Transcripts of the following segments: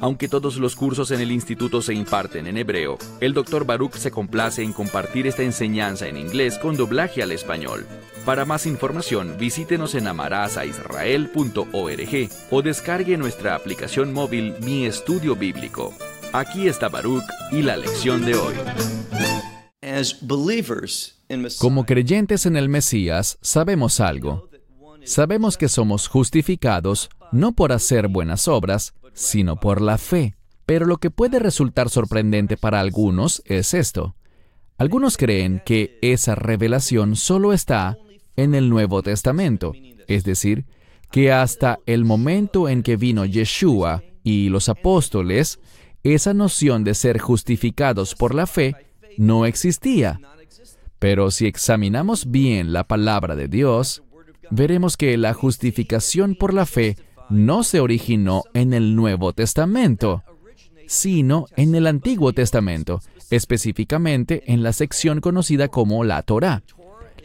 Aunque todos los cursos en el instituto se imparten en hebreo, el Dr. Baruch se complace en compartir esta enseñanza en inglés con doblaje al español. Para más información, visítenos en amarazaisrael.org o descargue nuestra aplicación móvil Mi Estudio Bíblico. Aquí está Baruch y la lección de hoy. Como creyentes en el Mesías, sabemos algo. Sabemos que somos justificados no por hacer buenas obras, sino por la fe. Pero lo que puede resultar sorprendente para algunos es esto. Algunos creen que esa revelación solo está en el Nuevo Testamento, es decir, que hasta el momento en que vino Yeshua y los apóstoles, esa noción de ser justificados por la fe no existía. Pero si examinamos bien la palabra de Dios, veremos que la justificación por la fe no se originó en el Nuevo Testamento, sino en el Antiguo Testamento, específicamente en la sección conocida como la Torá.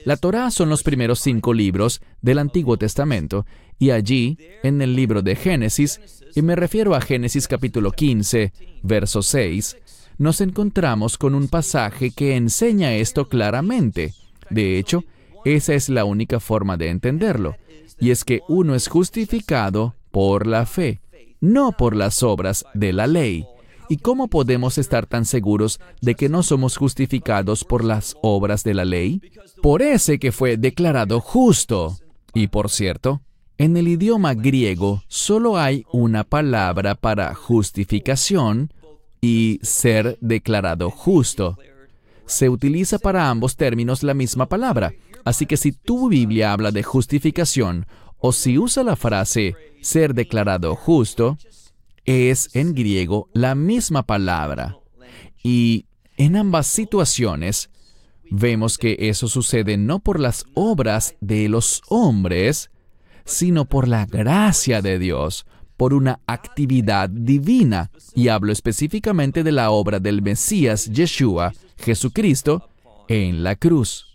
La Torá son los primeros cinco libros del Antiguo Testamento, y allí, en el libro de Génesis, y me refiero a Génesis capítulo 15, verso 6, nos encontramos con un pasaje que enseña esto claramente. De hecho, esa es la única forma de entenderlo y es que uno es justificado por la fe, no por las obras de la ley. ¿Y cómo podemos estar tan seguros de que no somos justificados por las obras de la ley? Por ese que fue declarado justo. Y por cierto, en el idioma griego solo hay una palabra para justificación y ser declarado justo. Se utiliza para ambos términos la misma palabra, Así que si tu Biblia habla de justificación o si usa la frase ser declarado justo, es en griego la misma palabra. Y en ambas situaciones vemos que eso sucede no por las obras de los hombres, sino por la gracia de Dios, por una actividad divina. Y hablo específicamente de la obra del Mesías Yeshua, Jesucristo, en la cruz.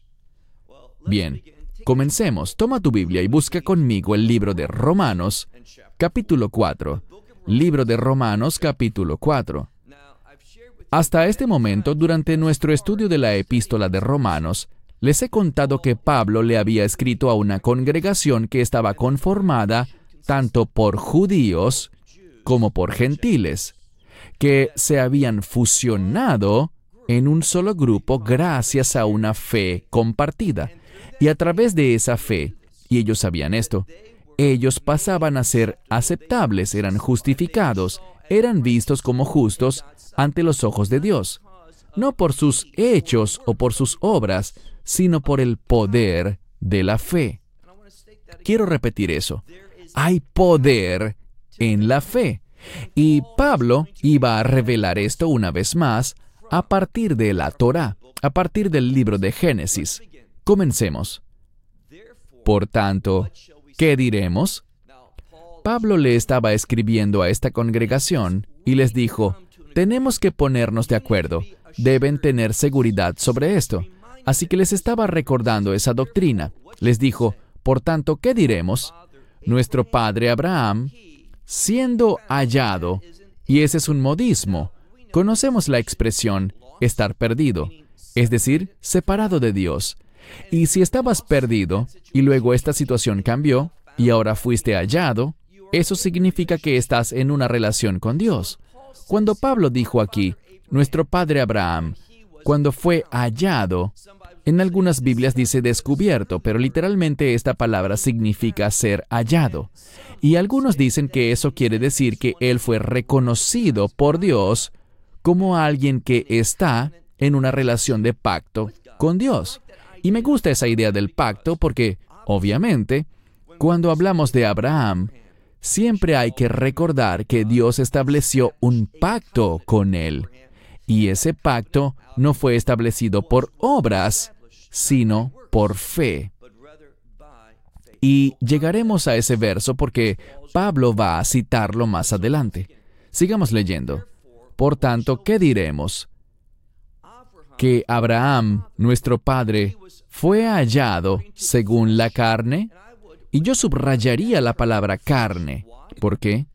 Bien, comencemos. Toma tu Biblia y busca conmigo el libro de Romanos, capítulo 4. Libro de Romanos, capítulo 4. Hasta este momento, durante nuestro estudio de la epístola de Romanos, les he contado que Pablo le había escrito a una congregación que estaba conformada tanto por judíos como por gentiles, que se habían fusionado en un solo grupo gracias a una fe compartida. Y a través de esa fe, y ellos sabían esto, ellos pasaban a ser aceptables, eran justificados, eran vistos como justos ante los ojos de Dios, no por sus hechos o por sus obras, sino por el poder de la fe. Quiero repetir eso. Hay poder en la fe. Y Pablo iba a revelar esto una vez más a partir de la Torah, a partir del libro de Génesis. Comencemos. Por tanto, ¿qué diremos? Pablo le estaba escribiendo a esta congregación y les dijo, tenemos que ponernos de acuerdo, deben tener seguridad sobre esto. Así que les estaba recordando esa doctrina. Les dijo, por tanto, ¿qué diremos? Nuestro padre Abraham, siendo hallado, y ese es un modismo, conocemos la expresión estar perdido, es decir, separado de Dios. Y si estabas perdido y luego esta situación cambió y ahora fuiste hallado, eso significa que estás en una relación con Dios. Cuando Pablo dijo aquí, nuestro padre Abraham, cuando fue hallado, en algunas Biblias dice descubierto, pero literalmente esta palabra significa ser hallado. Y algunos dicen que eso quiere decir que él fue reconocido por Dios como alguien que está en una relación de pacto con Dios. Y me gusta esa idea del pacto porque, obviamente, cuando hablamos de Abraham, siempre hay que recordar que Dios estableció un pacto con él. Y ese pacto no fue establecido por obras, sino por fe. Y llegaremos a ese verso porque Pablo va a citarlo más adelante. Sigamos leyendo. Por tanto, ¿qué diremos? Que Abraham, nuestro padre, fue hallado según la carne. Y yo subrayaría la palabra carne. ¿Por qué?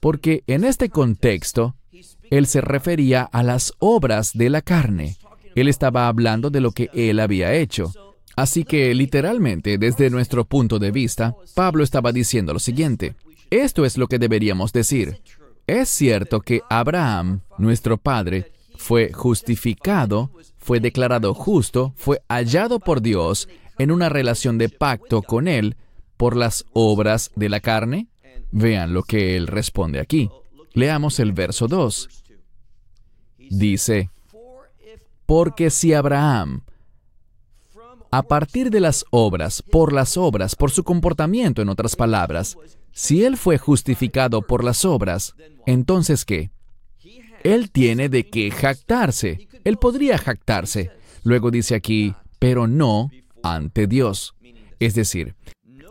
Porque en este contexto, él se refería a las obras de la carne. Él estaba hablando de lo que él había hecho. Así que literalmente, desde nuestro punto de vista, Pablo estaba diciendo lo siguiente. Esto es lo que deberíamos decir. Es cierto que Abraham, nuestro padre, fue justificado, fue declarado justo, fue hallado por Dios en una relación de pacto con Él por las obras de la carne. Vean lo que Él responde aquí. Leamos el verso 2. Dice, porque si Abraham, a partir de las obras, por las obras, por su comportamiento, en otras palabras, si él fue justificado por las obras, entonces ¿qué? Él tiene de qué jactarse. Él podría jactarse. Luego dice aquí, pero no ante Dios. Es decir,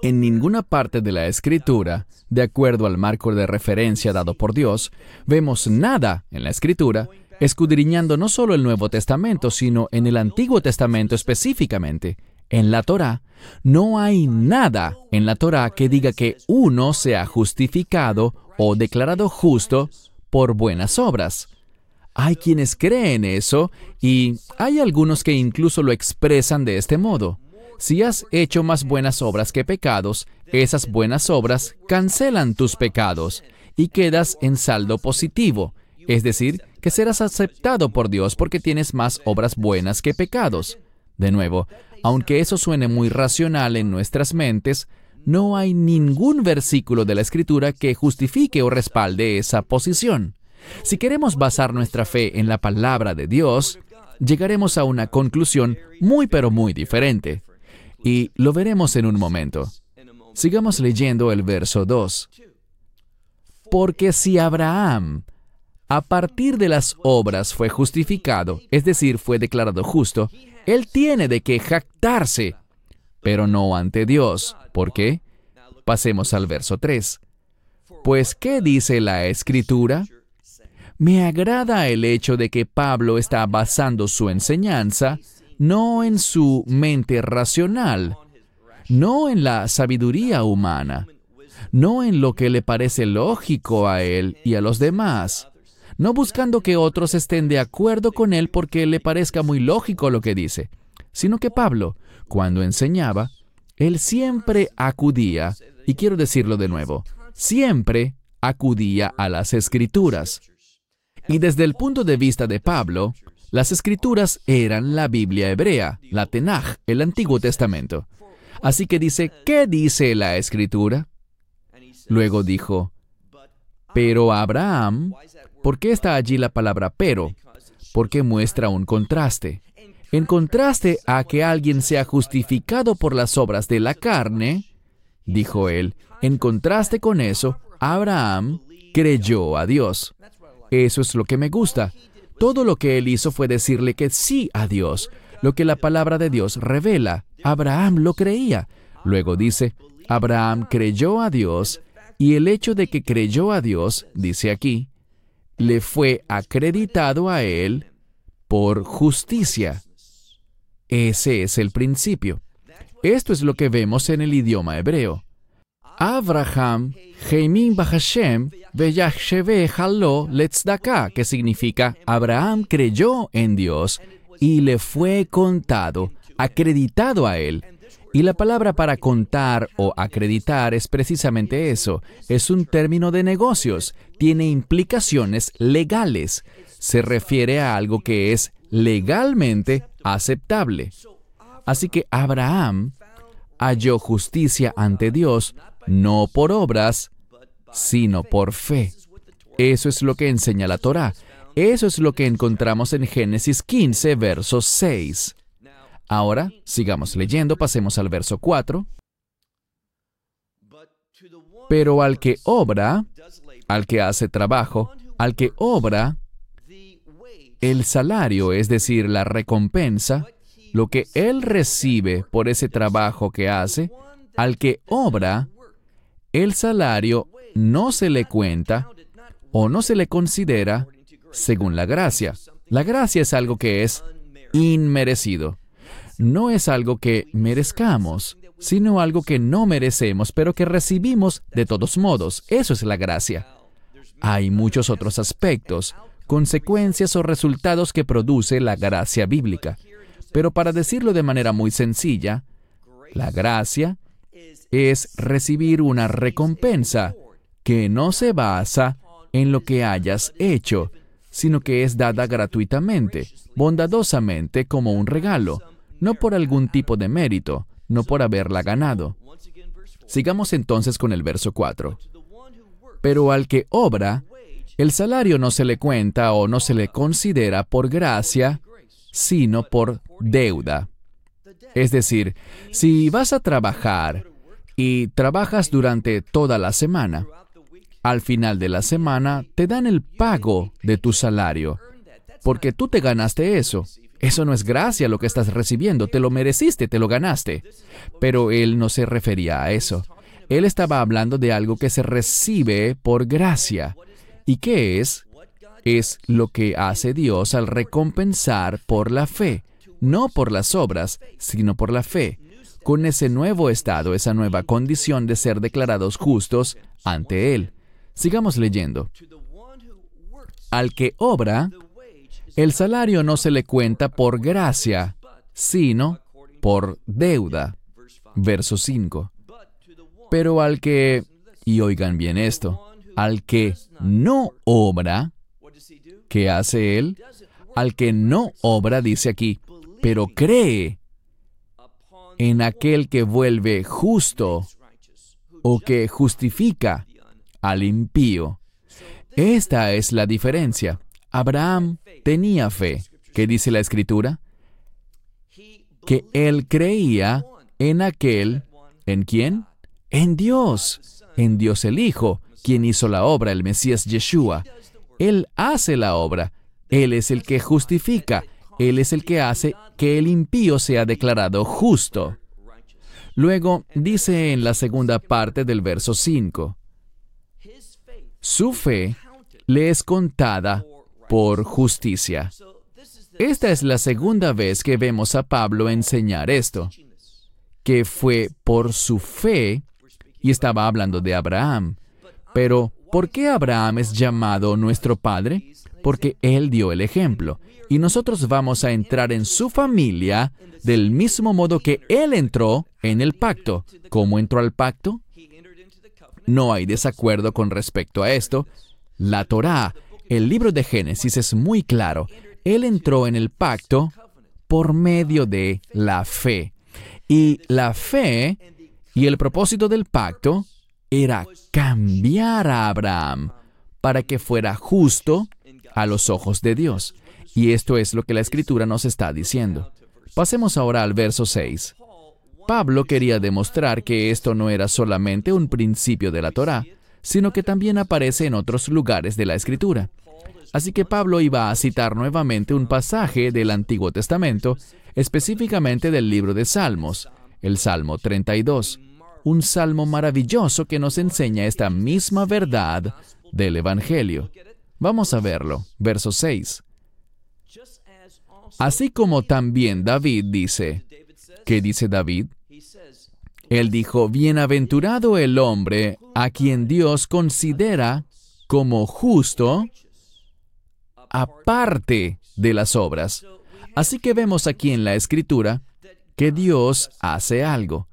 en ninguna parte de la escritura, de acuerdo al marco de referencia dado por Dios, vemos nada en la escritura escudriñando no solo el Nuevo Testamento, sino en el Antiguo Testamento específicamente. En la Torá, no hay nada en la Torá que diga que uno sea justificado o declarado justo por buenas obras. Hay quienes creen eso y hay algunos que incluso lo expresan de este modo. Si has hecho más buenas obras que pecados, esas buenas obras cancelan tus pecados y quedas en saldo positivo, es decir, que serás aceptado por Dios porque tienes más obras buenas que pecados. De nuevo, aunque eso suene muy racional en nuestras mentes, no hay ningún versículo de la Escritura que justifique o respalde esa posición. Si queremos basar nuestra fe en la palabra de Dios, llegaremos a una conclusión muy pero muy diferente. Y lo veremos en un momento. Sigamos leyendo el verso 2. Porque si Abraham a partir de las obras fue justificado, es decir, fue declarado justo, él tiene de qué jactarse, pero no ante Dios. ¿Por qué? Pasemos al verso 3. Pues, ¿qué dice la escritura? Me agrada el hecho de que Pablo está basando su enseñanza no en su mente racional, no en la sabiduría humana, no en lo que le parece lógico a él y a los demás, no buscando que otros estén de acuerdo con él porque le parezca muy lógico lo que dice, sino que Pablo, cuando enseñaba, él siempre acudía, y quiero decirlo de nuevo, siempre acudía a las escrituras. Y desde el punto de vista de Pablo, las escrituras eran la Biblia hebrea, la Tenaj, el Antiguo Testamento. Así que dice, ¿qué dice la escritura? Luego dijo, pero Abraham, ¿por qué está allí la palabra pero? Porque muestra un contraste. En contraste a que alguien sea justificado por las obras de la carne, dijo él, en contraste con eso, Abraham creyó a Dios. Eso es lo que me gusta. Todo lo que él hizo fue decirle que sí a Dios, lo que la palabra de Dios revela. Abraham lo creía. Luego dice, Abraham creyó a Dios y el hecho de que creyó a Dios, dice aquí, le fue acreditado a él por justicia. Ese es el principio. Esto es lo que vemos en el idioma hebreo. Abraham, Heimin Bahashem, Beyachsheve Halo Letzdaka, que significa Abraham creyó en Dios y le fue contado, acreditado a él. Y la palabra para contar o acreditar es precisamente eso. Es un término de negocios. Tiene implicaciones legales. Se refiere a algo que es legalmente aceptable. Así que Abraham halló justicia ante Dios no por obras, sino por fe. Eso es lo que enseña la Torah. Eso es lo que encontramos en Génesis 15, verso 6. Ahora, sigamos leyendo, pasemos al verso 4. Pero al que obra, al que hace trabajo, al que obra, el salario, es decir, la recompensa, lo que él recibe por ese trabajo que hace, al que obra, el salario no se le cuenta o no se le considera según la gracia. La gracia es algo que es inmerecido. No es algo que merezcamos, sino algo que no merecemos, pero que recibimos de todos modos. Eso es la gracia. Hay muchos otros aspectos, consecuencias o resultados que produce la gracia bíblica. Pero para decirlo de manera muy sencilla, la gracia es recibir una recompensa que no se basa en lo que hayas hecho, sino que es dada gratuitamente, bondadosamente como un regalo, no por algún tipo de mérito, no por haberla ganado. Sigamos entonces con el verso 4. Pero al que obra, el salario no se le cuenta o no se le considera por gracia, sino por deuda. Es decir, si vas a trabajar y trabajas durante toda la semana, al final de la semana te dan el pago de tu salario, porque tú te ganaste eso. Eso no es gracia lo que estás recibiendo, te lo mereciste, te lo ganaste. Pero él no se refería a eso. Él estaba hablando de algo que se recibe por gracia. ¿Y qué es? Es lo que hace Dios al recompensar por la fe, no por las obras, sino por la fe, con ese nuevo estado, esa nueva condición de ser declarados justos ante Él. Sigamos leyendo. Al que obra, el salario no se le cuenta por gracia, sino por deuda. Verso 5. Pero al que, y oigan bien esto, al que no obra, ¿qué hace él? Al que no obra, dice aquí, pero cree en aquel que vuelve justo o que justifica al impío. Esta es la diferencia. Abraham tenía fe. ¿Qué dice la escritura? Que él creía en aquel, ¿en quién? En Dios, en Dios el Hijo, quien hizo la obra, el Mesías Yeshua. Él hace la obra. Él es el que justifica. Él es el que hace que el impío sea declarado justo. Luego dice en la segunda parte del verso 5, su fe le es contada por justicia. Esta es la segunda vez que vemos a Pablo enseñar esto, que fue por su fe, y estaba hablando de Abraham. Pero, ¿por qué Abraham es llamado nuestro padre? Porque él dio el ejemplo y nosotros vamos a entrar en su familia del mismo modo que Él entró en el pacto. ¿Cómo entró al pacto? No hay desacuerdo con respecto a esto. La Torá, el libro de Génesis es muy claro. Él entró en el pacto por medio de la fe. Y la fe y el propósito del pacto era cambiar a Abraham para que fuera justo a los ojos de Dios. Y esto es lo que la escritura nos está diciendo. Pasemos ahora al verso 6. Pablo quería demostrar que esto no era solamente un principio de la Torá, sino que también aparece en otros lugares de la escritura. Así que Pablo iba a citar nuevamente un pasaje del Antiguo Testamento, específicamente del libro de Salmos, el Salmo 32, un salmo maravilloso que nos enseña esta misma verdad del Evangelio. Vamos a verlo, verso 6. Así como también David dice, ¿qué dice David? Él dijo, Bienaventurado el hombre a quien Dios considera como justo aparte de las obras. Así que vemos aquí en la escritura que Dios hace algo.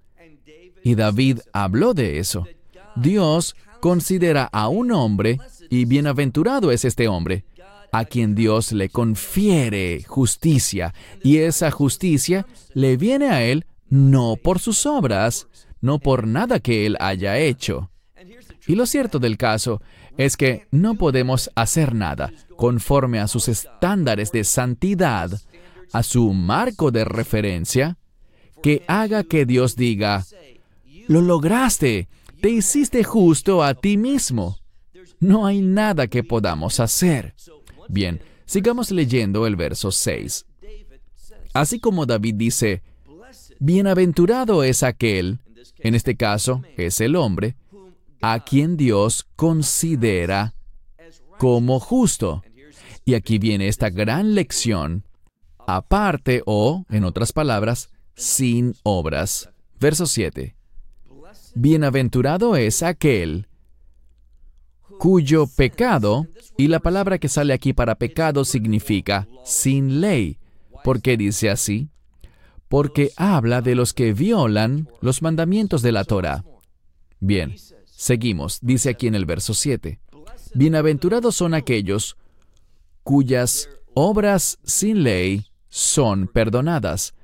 Y David habló de eso. Dios considera a un hombre y bienaventurado es este hombre a quien Dios le confiere justicia, y esa justicia le viene a él no por sus obras, no por nada que él haya hecho. Y lo cierto del caso es que no podemos hacer nada conforme a sus estándares de santidad, a su marco de referencia, que haga que Dios diga, lo lograste, te hiciste justo a ti mismo. No hay nada que podamos hacer. Bien, sigamos leyendo el verso 6. Así como David dice, Bienaventurado es aquel en este caso es el hombre, a quien Dios considera como justo. Y aquí viene esta gran lección, aparte o, en otras palabras, sin obras. Verso 7. Bienaventurado es aquel cuyo pecado, y la palabra que sale aquí para pecado significa sin ley. ¿Por qué dice así? Porque habla de los que violan los mandamientos de la Torah. Bien, seguimos, dice aquí en el verso 7. Bienaventurados son aquellos cuyas obras sin ley son perdonadas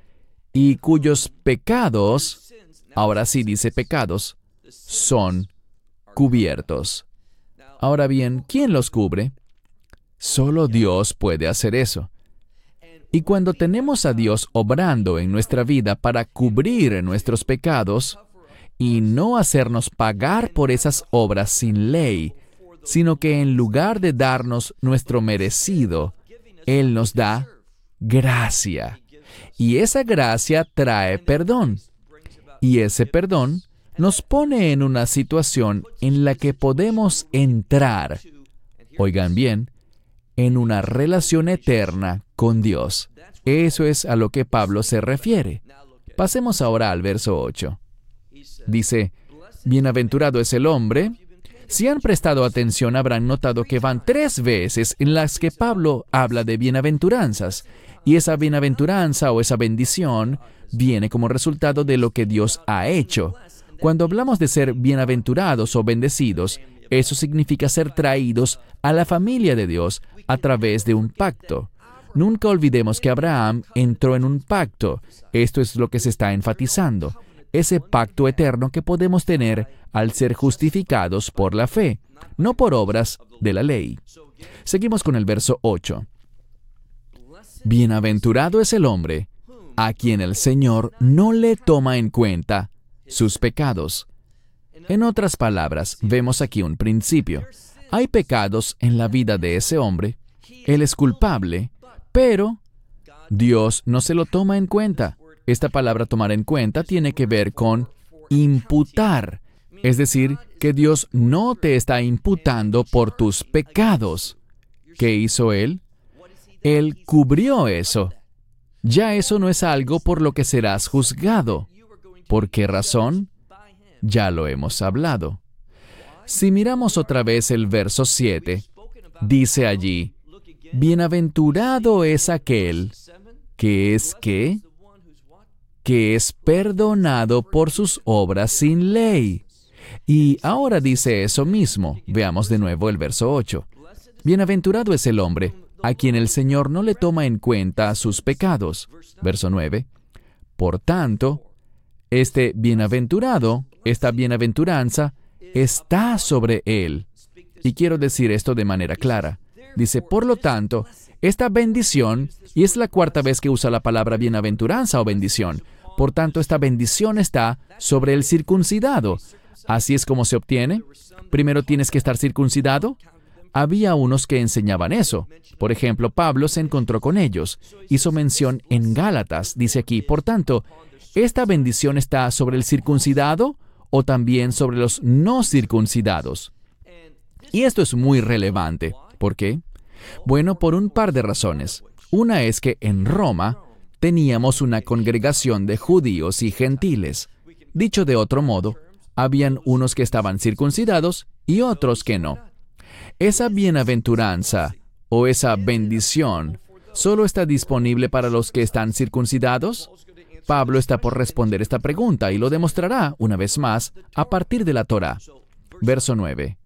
y cuyos pecados, ahora sí dice pecados, son cubiertos. Ahora bien, ¿quién los cubre? Solo Dios puede hacer eso. Y cuando tenemos a Dios obrando en nuestra vida para cubrir nuestros pecados y no hacernos pagar por esas obras sin ley, sino que en lugar de darnos nuestro merecido, Él nos da gracia. Y esa gracia trae perdón. Y ese perdón nos pone en una situación en la que podemos entrar, oigan bien, en una relación eterna con Dios. Eso es a lo que Pablo se refiere. Pasemos ahora al verso 8. Dice, Bienaventurado es el hombre. Si han prestado atención habrán notado que van tres veces en las que Pablo habla de bienaventuranzas, y esa bienaventuranza o esa bendición viene como resultado de lo que Dios ha hecho. Cuando hablamos de ser bienaventurados o bendecidos, eso significa ser traídos a la familia de Dios a través de un pacto. Nunca olvidemos que Abraham entró en un pacto. Esto es lo que se está enfatizando. Ese pacto eterno que podemos tener al ser justificados por la fe, no por obras de la ley. Seguimos con el verso 8. Bienaventurado es el hombre a quien el Señor no le toma en cuenta sus pecados. En otras palabras, vemos aquí un principio. Hay pecados en la vida de ese hombre, él es culpable, pero Dios no se lo toma en cuenta. Esta palabra tomar en cuenta tiene que ver con imputar, es decir, que Dios no te está imputando por tus pecados. ¿Qué hizo Él? Él cubrió eso. Ya eso no es algo por lo que serás juzgado. ¿Por qué razón? Ya lo hemos hablado. Si miramos otra vez el verso 7, dice allí, Bienaventurado es aquel que es que que es perdonado por sus obras sin ley. Y ahora dice eso mismo. Veamos de nuevo el verso 8. Bienaventurado es el hombre a quien el Señor no le toma en cuenta sus pecados. Verso 9. Por tanto, este bienaventurado, esta bienaventuranza, está sobre él. Y quiero decir esto de manera clara. Dice, por lo tanto, esta bendición, y es la cuarta vez que usa la palabra bienaventuranza o bendición, por tanto, esta bendición está sobre el circuncidado. Así es como se obtiene. Primero tienes que estar circuncidado. Había unos que enseñaban eso. Por ejemplo, Pablo se encontró con ellos. Hizo mención en Gálatas. Dice aquí, por tanto, ¿Esta bendición está sobre el circuncidado o también sobre los no circuncidados? Y esto es muy relevante. ¿Por qué? Bueno, por un par de razones. Una es que en Roma teníamos una congregación de judíos y gentiles. Dicho de otro modo, habían unos que estaban circuncidados y otros que no. Esa bienaventuranza o esa bendición solo está disponible para los que están circuncidados Pablo está por responder esta pregunta y lo demostrará una vez más a partir de la Torah. Verso 9.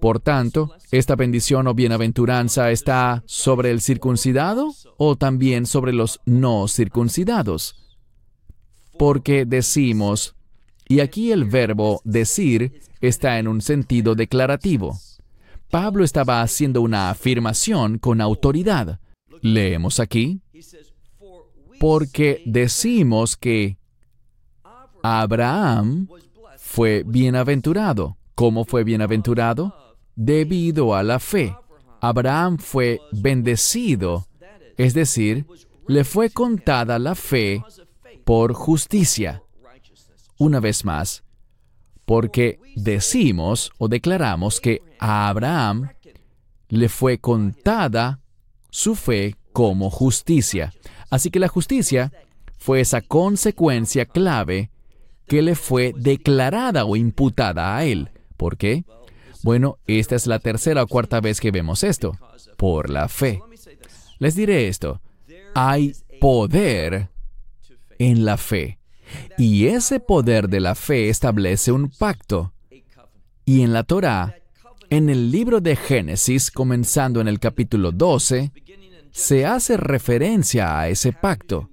Por tanto, ¿esta bendición o bienaventuranza está sobre el circuncidado o también sobre los no circuncidados? Porque decimos, y aquí el verbo decir está en un sentido declarativo. Pablo estaba haciendo una afirmación con autoridad. Leemos aquí, porque decimos que Abraham fue bienaventurado. ¿Cómo fue bienaventurado? Debido a la fe. Abraham fue bendecido, es decir, le fue contada la fe por justicia. Una vez más, porque decimos o declaramos que a Abraham le fue contada su fe como justicia. Así que la justicia fue esa consecuencia clave que le fue declarada o imputada a él. ¿Por qué? Bueno, esta es la tercera o cuarta vez que vemos esto, por la fe. Les diré esto, hay poder en la fe. Y ese poder de la fe establece un pacto. Y en la Torah, en el libro de Génesis, comenzando en el capítulo 12, se hace referencia a ese pacto.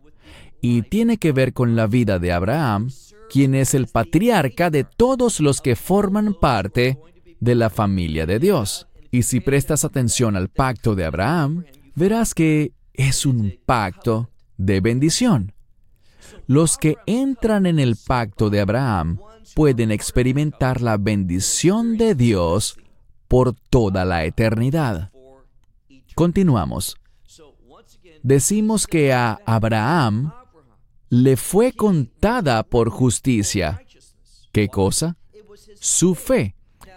Y tiene que ver con la vida de Abraham, quien es el patriarca de todos los que forman parte de la familia de Dios. Y si prestas atención al pacto de Abraham, verás que es un pacto de bendición. Los que entran en el pacto de Abraham pueden experimentar la bendición de Dios por toda la eternidad. Continuamos. Decimos que a Abraham le fue contada por justicia. ¿Qué cosa? Su fe.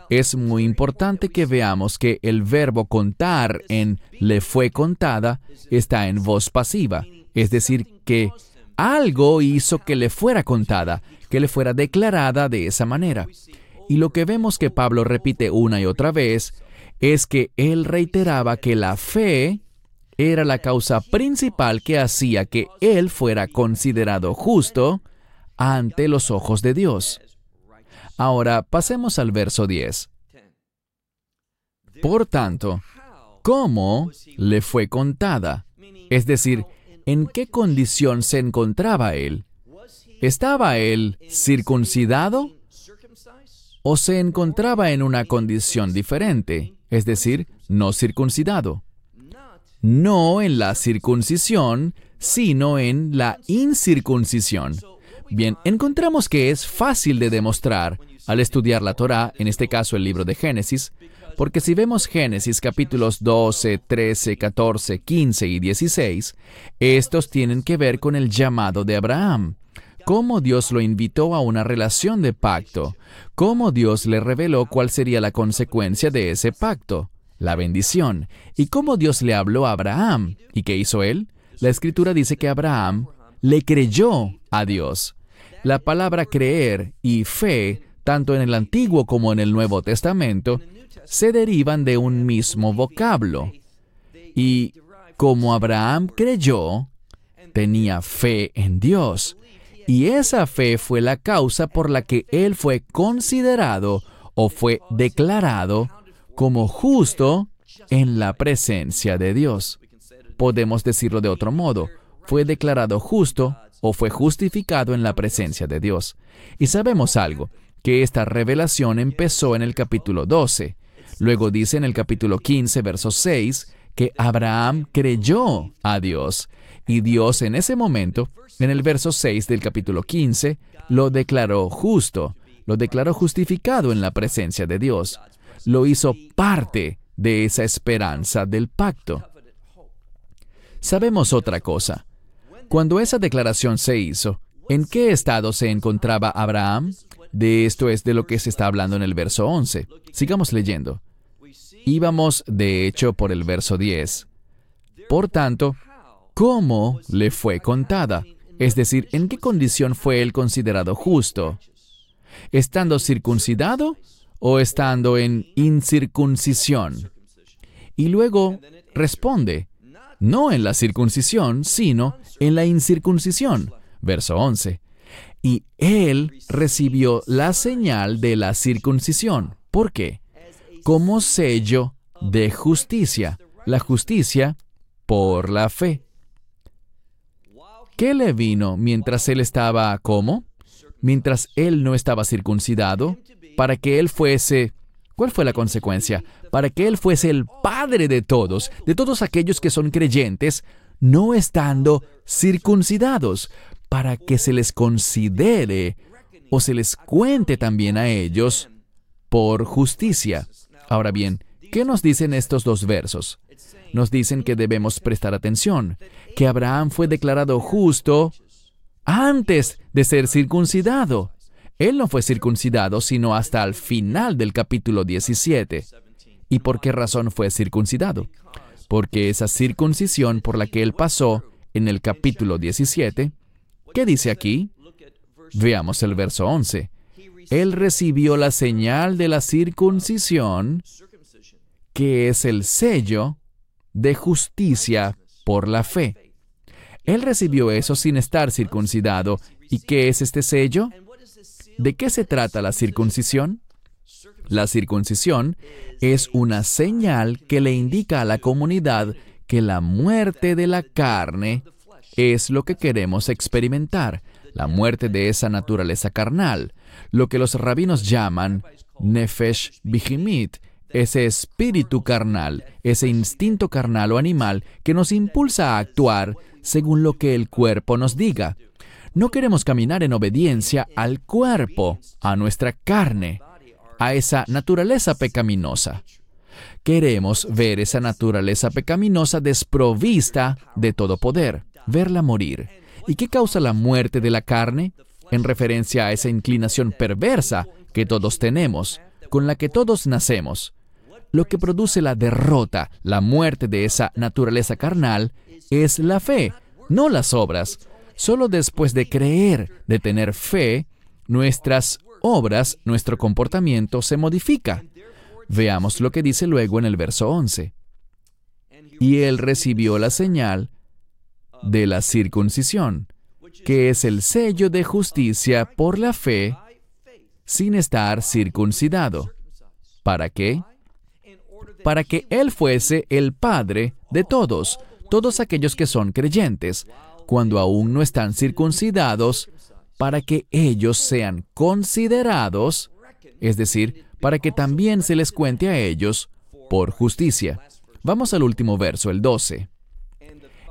Es muy importante que veamos que el verbo contar en le fue contada está en voz pasiva, es decir, que algo hizo que le fuera contada, que le fuera declarada de esa manera. Y lo que vemos que Pablo repite una y otra vez es que él reiteraba que la fe era la causa principal que hacía que él fuera considerado justo ante los ojos de Dios. Ahora pasemos al verso 10. Por tanto, ¿cómo le fue contada? Es decir, ¿en qué condición se encontraba él? ¿Estaba él circuncidado? ¿O se encontraba en una condición diferente, es decir, no circuncidado? No en la circuncisión, sino en la incircuncisión. Bien, encontramos que es fácil de demostrar al estudiar la Torah, en este caso el libro de Génesis, porque si vemos Génesis capítulos 12, 13, 14, 15 y 16, estos tienen que ver con el llamado de Abraham, cómo Dios lo invitó a una relación de pacto, cómo Dios le reveló cuál sería la consecuencia de ese pacto, la bendición, y cómo Dios le habló a Abraham. ¿Y qué hizo él? La escritura dice que Abraham le creyó a Dios. La palabra creer y fe, tanto en el Antiguo como en el Nuevo Testamento, se derivan de un mismo vocablo. Y como Abraham creyó, tenía fe en Dios. Y esa fe fue la causa por la que él fue considerado o fue declarado como justo en la presencia de Dios. Podemos decirlo de otro modo, fue declarado justo o fue justificado en la presencia de Dios. Y sabemos algo, que esta revelación empezó en el capítulo 12. Luego dice en el capítulo 15, verso 6, que Abraham creyó a Dios. Y Dios en ese momento, en el verso 6 del capítulo 15, lo declaró justo, lo declaró justificado en la presencia de Dios. Lo hizo parte de esa esperanza del pacto. Sabemos otra cosa. Cuando esa declaración se hizo, ¿en qué estado se encontraba Abraham? De esto es de lo que se está hablando en el verso 11. Sigamos leyendo. Íbamos, de hecho, por el verso 10. Por tanto, ¿cómo le fue contada? Es decir, ¿en qué condición fue él considerado justo? ¿Estando circuncidado o estando en incircuncisión? Y luego responde, no en la circuncisión, sino en la incircuncisión. Verso 11. Y él recibió la señal de la circuncisión. ¿Por qué? Como sello de justicia. La justicia por la fe. ¿Qué le vino mientras él estaba como? Mientras él no estaba circuncidado, para que él fuese ¿Cuál fue la consecuencia? Para que Él fuese el Padre de todos, de todos aquellos que son creyentes, no estando circuncidados, para que se les considere o se les cuente también a ellos por justicia. Ahora bien, ¿qué nos dicen estos dos versos? Nos dicen que debemos prestar atención, que Abraham fue declarado justo antes de ser circuncidado. Él no fue circuncidado sino hasta el final del capítulo 17. ¿Y por qué razón fue circuncidado? Porque esa circuncisión por la que él pasó en el capítulo 17, ¿qué dice aquí? Veamos el verso 11. Él recibió la señal de la circuncisión, que es el sello de justicia por la fe. Él recibió eso sin estar circuncidado. ¿Y qué es este sello? ¿De qué se trata la circuncisión? La circuncisión es una señal que le indica a la comunidad que la muerte de la carne es lo que queremos experimentar, la muerte de esa naturaleza carnal, lo que los rabinos llaman nefesh bihimit, ese espíritu carnal, ese instinto carnal o animal que nos impulsa a actuar según lo que el cuerpo nos diga. No queremos caminar en obediencia al cuerpo, a nuestra carne, a esa naturaleza pecaminosa. Queremos ver esa naturaleza pecaminosa desprovista de todo poder, verla morir. ¿Y qué causa la muerte de la carne? En referencia a esa inclinación perversa que todos tenemos, con la que todos nacemos. Lo que produce la derrota, la muerte de esa naturaleza carnal, es la fe, no las obras. Solo después de creer, de tener fe, nuestras obras, nuestro comportamiento se modifica. Veamos lo que dice luego en el verso 11. Y él recibió la señal de la circuncisión, que es el sello de justicia por la fe sin estar circuncidado. ¿Para qué? Para que Él fuese el Padre de todos, todos aquellos que son creyentes, cuando aún no están circuncidados, para que ellos sean considerados, es decir, para que también se les cuente a ellos por justicia. Vamos al último verso, el 12.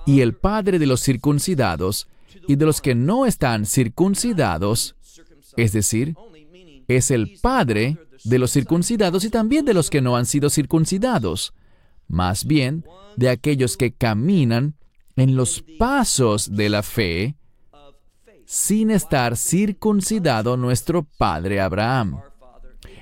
Y el Padre de los circuncidados y de los que no están circuncidados, es decir, es el Padre de los circuncidados y también de los que no han sido circuncidados, más bien de aquellos que caminan en los pasos de la fe sin estar circuncidado nuestro padre Abraham.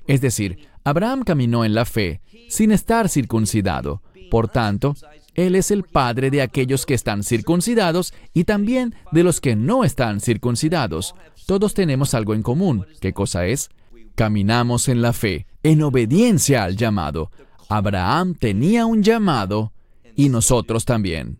Es decir, Abraham caminó en la fe sin estar circuncidado. Por tanto, él es el padre de aquellos que están circuncidados y también de los que no están circuncidados. Todos tenemos algo en común. ¿Qué cosa es? Caminamos en la fe, en obediencia al llamado. Abraham tenía un llamado y nosotros también.